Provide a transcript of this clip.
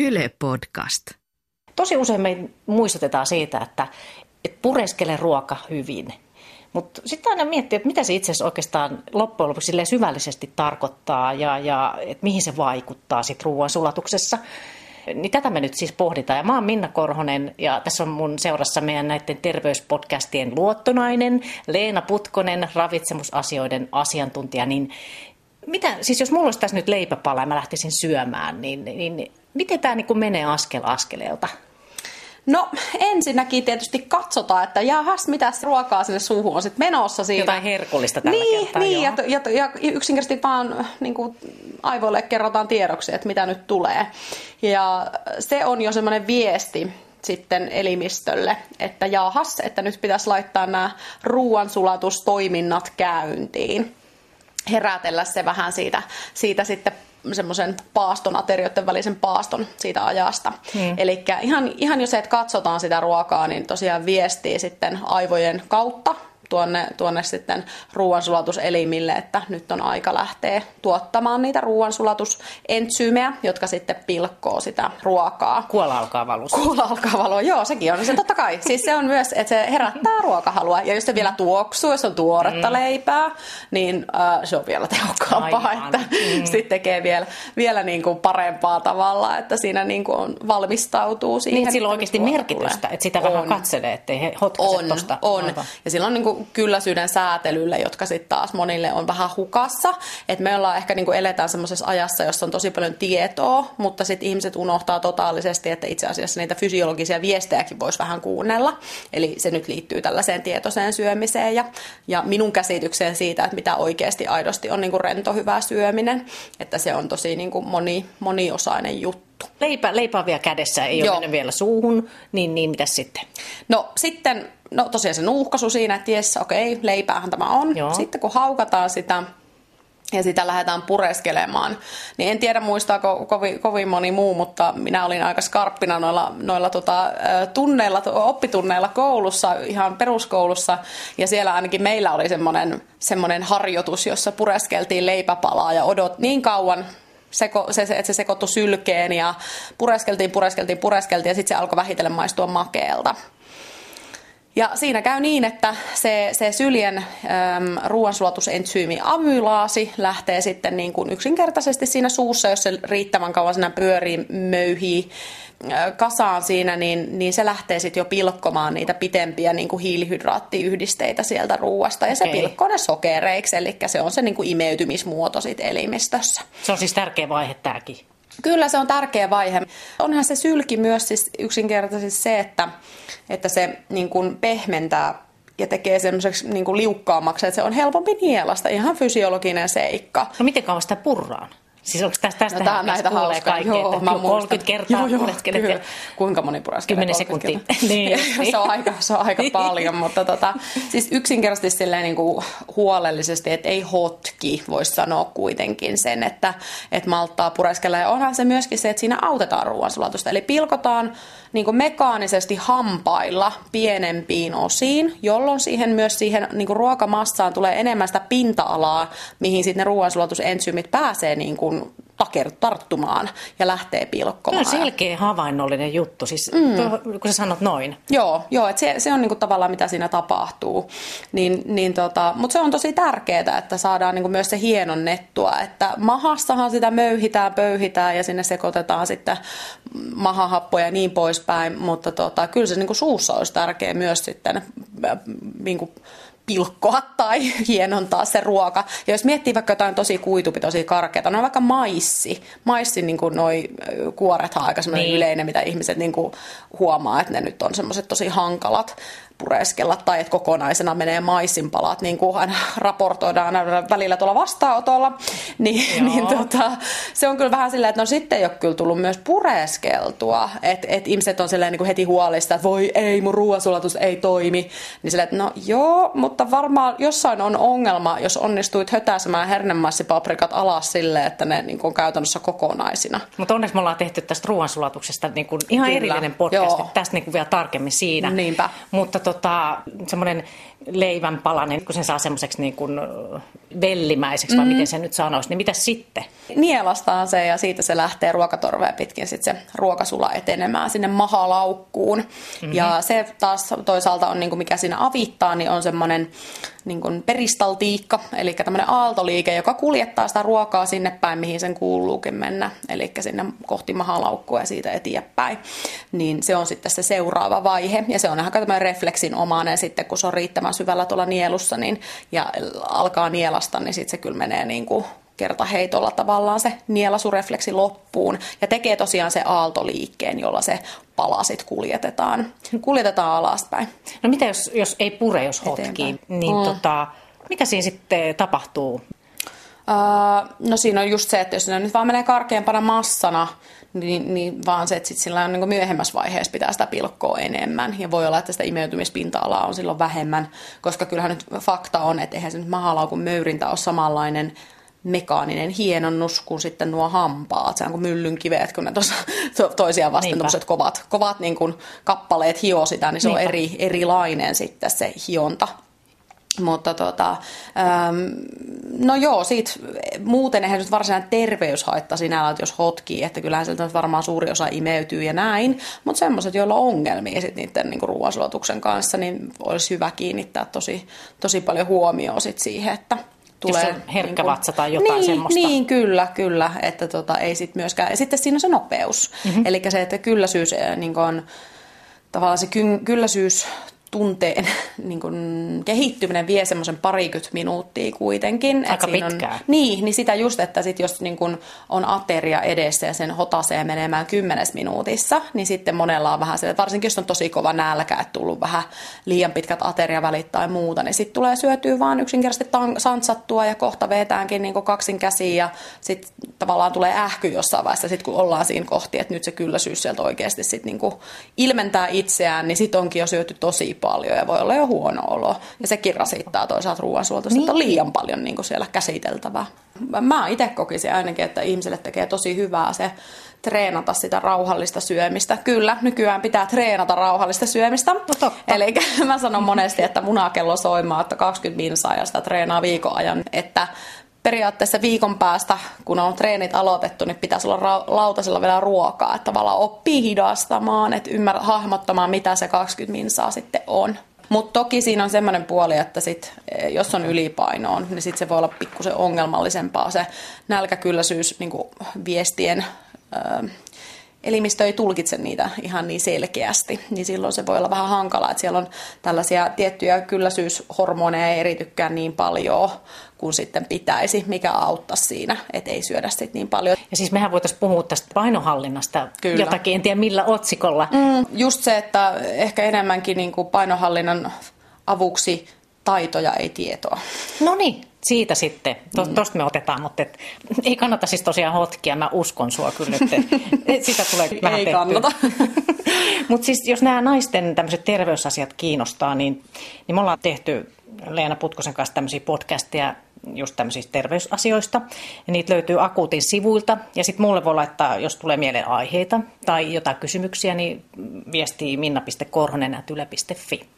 Yle Podcast. Tosi usein me muistutetaan siitä, että, että pureskele ruoka hyvin. Mutta sitten aina miettii, että mitä se itse asiassa oikeastaan loppujen lopuksi syvällisesti tarkoittaa ja, ja että mihin se vaikuttaa sitten ruoansulatuksessa. Niin tätä me nyt siis pohditaan. Ja mä oon Minna Korhonen ja tässä on mun seurassa meidän näiden terveyspodcastien luottonainen, Leena Putkonen, ravitsemusasioiden asiantuntija. Niin mitä, siis jos mulla olisi tässä nyt leipäpala ja mä lähtisin syömään, niin, niin miten tämä niin menee askel askeleelta? No ensinnäkin tietysti katsotaan, että jahas, mitä ruokaa sinne suuhun on sitten menossa siinä. Jotain herkullista tällä niin, kertaa, Niin, joo. ja, ja, ja yksinkertaisesti vaan niin kuin aivoille kerrotaan tiedoksi, että mitä nyt tulee. Ja se on jo semmoinen viesti sitten elimistölle, että jahas, että nyt pitäisi laittaa nämä ruoansulatustoiminnat käyntiin. Herätellä se vähän siitä, siitä sitten semmoisen paaston, aterioiden välisen paaston siitä ajasta. Hmm. Eli ihan, ihan jos et katsotaan sitä ruokaa, niin tosiaan viestii sitten aivojen kautta tuonne, tuonne sitten ruoansulatuselimille, että nyt on aika lähteä tuottamaan niitä ruoansulatusentsyymeja, jotka sitten pilkkoo sitä ruokaa. Kuola alkaa valua. Kuola alkaa valua, joo, sekin on. Se totta kai. Siis se on myös, että se herättää ruokahalua. Ja jos se vielä tuoksuu, jos on tuoretta mm. leipää, niin äh, se on vielä tehokkaampaa, Aivan. että mm. sitten tekee vielä, vielä niin kuin parempaa tavalla, että siinä niin kuin on, valmistautuu siihen. Niin, sillä on oikeasti merkitystä, tulee. että sitä on. vähän katselee, ettei he hotkaise On, tosta. on. Aivan. Ja silloin niin kuin kylläisyyden säätelylle, jotka sitten taas monille on vähän hukassa. Että me ollaan ehkä niin kuin eletään semmoisessa ajassa, jossa on tosi paljon tietoa, mutta sitten ihmiset unohtaa totaalisesti, että itse asiassa niitä fysiologisia viestejäkin voisi vähän kuunnella. Eli se nyt liittyy tällaiseen tietoiseen syömiseen ja, ja minun käsitykseen siitä, että mitä oikeasti aidosti on niin kuin rento hyvä syöminen. Että se on tosi niin kuin moni, moniosainen juttu. Leipä, leipä on vielä kädessä, ei Joo. ole mennyt vielä suuhun, niin, niin mitäs sitten? No sitten, no tosiaan se nuuhkaisu siinä, että jes, okei, leipäähän tämä on. Joo. Sitten kun haukataan sitä ja sitä lähdetään pureskelemaan, niin en tiedä muistaako kovin, kovin moni muu, mutta minä olin aika skarppina noilla, noilla tota, tunneilla, oppitunneilla koulussa, ihan peruskoulussa, ja siellä ainakin meillä oli semmoinen, semmoinen harjoitus, jossa pureskeltiin leipäpalaa ja odot niin kauan, seko, se, se, että se sekoittui sylkeen ja pureskeltiin, pureskeltiin, pureskeltiin ja sitten se alkoi vähitellen maistua makeelta. Ja siinä käy niin, että se, se syljen äm, ruoansulatusentsyymi amylaasi lähtee sitten niin kuin yksinkertaisesti siinä suussa, jos se riittävän kauan siinä pyörii, möyhii äh, kasaan siinä, niin, niin se lähtee sitten jo pilkkomaan niitä pitempiä niin kuin hiilihydraattiyhdisteitä sieltä ruuasta. Ja se Okei. pilkkoo ne sokereiksi, eli se on se niin kuin imeytymismuoto sit elimistössä. Se on siis tärkeä vaihe tämäkin. Kyllä se on tärkeä vaihe. Onhan se sylki myös siis yksinkertaisesti se, että, että se niin kuin pehmentää ja tekee semmoiseksi niin kuin liukkaammaksi, että se on helpompi nielasta. Ihan fysiologinen seikka. No miten kauan sitä purraan? Siis onko tästä, tästä No, tää on näitä kuulee hauskaa. kaikkea, että mä 30 muistan. kertaa joo, joo, pureskelet kyllä. Kuinka moni pureskelee? 10 30 sekuntia. Niin, niin. se, on aika, se on aika paljon, mutta tota, siis yksinkertaisesti silleen niin kuin huolellisesti, että ei hotki, voisi sanoa kuitenkin sen, että, että malttaa pureskella. Ja onhan se myöskin se, että siinä autetaan ruoansulatusta. Eli pilkotaan niin kuin mekaanisesti hampailla pienempiin osiin, jolloin siihen myös siihen niin kuin ruokamassaan tulee enemmän sitä pinta-alaa, mihin sitten ne ruoansulatusentsyymit pääsee niin kuin taker, tarttumaan ja lähtee pilkkomaan. on selkeä havainnollinen juttu, siis mm. kun sä sanot noin. Joo, joo että se, se on niinku tavallaan mitä siinä tapahtuu. Niin, niin tota, Mutta se on tosi tärkeää, että saadaan niinku myös se hienonnettua, että mahassahan sitä möyhitään, pöyhitään ja sinne sekoitetaan sitten mahahappoja ja niin poispäin, mutta tota, kyllä se niinku suussa olisi tärkeää myös sitten niinku, pilkkoa tai hienontaa se ruoka. Ja jos miettii vaikka jotain tosi kuitupitoisia karkeita, no vaikka maissi. Maissin niin kuin noi kuorethan on aika niin. yleinen, mitä ihmiset niin kuin huomaa, että ne nyt on semmoiset tosi hankalat pureskella tai että kokonaisena menee maissinpalat, niin kuin aina raportoidaan aina välillä tuolla vastaanotolla, niin, niin tota, se on kyllä vähän silleen, että no sitten ei ole kyllä tullut myös pureskeltua, että et ihmiset on silleen niin kuin heti huolista, että voi ei, mun ruoansulatus ei toimi, niin silleen, että no joo, mutta varmaan jossain on ongelma, jos onnistuit hötäsemään hernemassipaprikat alas silleen, että ne niin kuin on käytännössä kokonaisina. Mutta onneksi me ollaan tehty tästä ruoansulatuksesta niin kuin ihan Kyllä, erillinen podcast, tästä niin kuin vielä tarkemmin siinä. Niinpä. Mutta tota, tota, semmoinen leivän palanen, kun sen saa semmoiseksi niin kuin vellimäiseksi, vai mm. miten se nyt sanoisi, niin mitä sitten? Nielastaan se ja siitä se lähtee ruokatorvea pitkin sitten se ruokasula etenemään sinne mahalaukkuun. Mm-hmm. Ja se taas toisaalta on, niin kuin mikä siinä avittaa, niin on semmoinen niin kuin peristaltiikka, eli tämmöinen aaltoliike, joka kuljettaa sitä ruokaa sinne päin, mihin sen kuuluukin mennä, eli sinne kohti mahalaukkua ja siitä eteenpäin. Niin se on sitten se seuraava vaihe, ja se on ihan tämmöinen refleksin omainen sitten, kun se on riittävän syvällä tuolla nielussa, niin, ja alkaa nielasta, niin sitten se kyllä menee niin kuin kertaheitolla tavallaan se nielasurefleksi loppuun ja tekee tosiaan se aaltoliikkeen, jolla se palasit kuljetetaan, kuljetetaan alaspäin. No mitä jos, jos ei pure, jos hotkii, niin mm. tota, mitä siinä sitten tapahtuu? Uh, no siinä on just se, että jos ne nyt vaan menee karkeampana massana, niin, niin vaan se, että sit sillä on niin myöhemmässä vaiheessa pitää sitä pilkkoa enemmän. Ja voi olla, että sitä imeytymispinta-alaa on silloin vähemmän, koska kyllähän nyt fakta on, että eihän se nyt mahalaukun möyrintä ole samanlainen mekaaninen hienonnus kuin sitten nuo hampaat. Se on kuin myllyn kiveet, kun ne tuossa toisiaan vasten kovat, kovat niin kuin kappaleet hio sitä, niin se Niinpä. on eri, erilainen sitten se hionta. Mutta tota, no joo, siitä muuten eihän nyt varsinainen terveyshaitta sinällä, että jos hotkii, että kyllähän sieltä varmaan suuri osa imeytyy ja näin, mutta semmoiset, joilla on ongelmia sit niiden niin ruoansulatuksen kanssa, niin olisi hyvä kiinnittää tosi, tosi paljon huomioon sit siihen, että tulee... Jos on herkkä niin vatsa tai jotain niin, semmoista. Niin, kyllä, kyllä. Että tota, ei sit myöskään... Ja sitten siinä on se nopeus. Mm-hmm. Eli se, että kylläisyys eh, niin on tavallaan se kylläisyys tunteen niin kun, kehittyminen vie semmoisen parikymmentä minuuttia kuitenkin. Aika pitkään. On, niin, niin sitä just, että sit jos niin kun on ateria edessä ja sen hotasee menemään kymmenes minuutissa, niin sitten monella on vähän se, varsinkin jos on tosi kova nälkä, että tullut vähän liian pitkät ateriavälit tai muuta, niin sitten tulee syötyä vaan yksinkertaisesti santsattua ja kohta vetäänkin niin kaksin käsiin ja sitten tavallaan tulee ähky jossain vaiheessa, sit kun ollaan siinä kohti, että nyt se kylläisyys sieltä oikeasti sit niin ilmentää itseään, niin sitten onkin jo syöty tosi paljon ja voi olla jo huono olo. Ja sekin rasittaa toisaalta ruoansuoltosta, niin. että on liian paljon niin kuin siellä käsiteltävää. Mä itse kokisin ainakin, että ihmiselle tekee tosi hyvää se treenata sitä rauhallista syömistä. Kyllä, nykyään pitää treenata rauhallista syömistä. No Eli mä sanon monesti, että munakello soimaa, että 20 minsaa ja sitä treenaa viikon ajan. Että periaatteessa viikon päästä, kun on treenit aloitettu, niin pitäisi olla lautasella vielä ruokaa. Että tavallaan oppii hidastamaan, että ymmär- hahmottamaan, mitä se 20 minsaa sitten on. Mutta toki siinä on semmoinen puoli, että sit, eh, jos on ylipainoon, niin sit se voi olla pikkusen ongelmallisempaa se nälkäkylläisyys niin viestien elimistö ei tulkitse niitä ihan niin selkeästi, niin silloin se voi olla vähän hankalaa, että siellä on tällaisia tiettyjä kylläisyyshormoneja ei eritykkään niin paljon kuin sitten pitäisi, mikä auttaa siinä, että ei syödä sitten niin paljon. Ja siis mehän voitaisiin puhua tästä painohallinnasta Kyllä. jotakin, en tiedä millä otsikolla. Mm, just se, että ehkä enemmänkin niin kuin painohallinnan avuksi taitoja, ei tietoa. No niin, siitä sitten. Tuosta me otetaan, mutta et, ei kannata siis tosiaan hotkia. Mä uskon sua kyllä, että et sitä tulee vähän Ei kannata. mutta siis jos nämä naisten tämmöiset terveysasiat kiinnostaa, niin, niin me ollaan tehty Leena Putkosen kanssa tämmöisiä podcasteja just tämmöisistä terveysasioista. Ja niitä löytyy akuutin sivuilta. Ja sitten mulle voi laittaa, jos tulee mieleen aiheita tai jotain kysymyksiä, niin viestii minna.korhonen.yle.fi.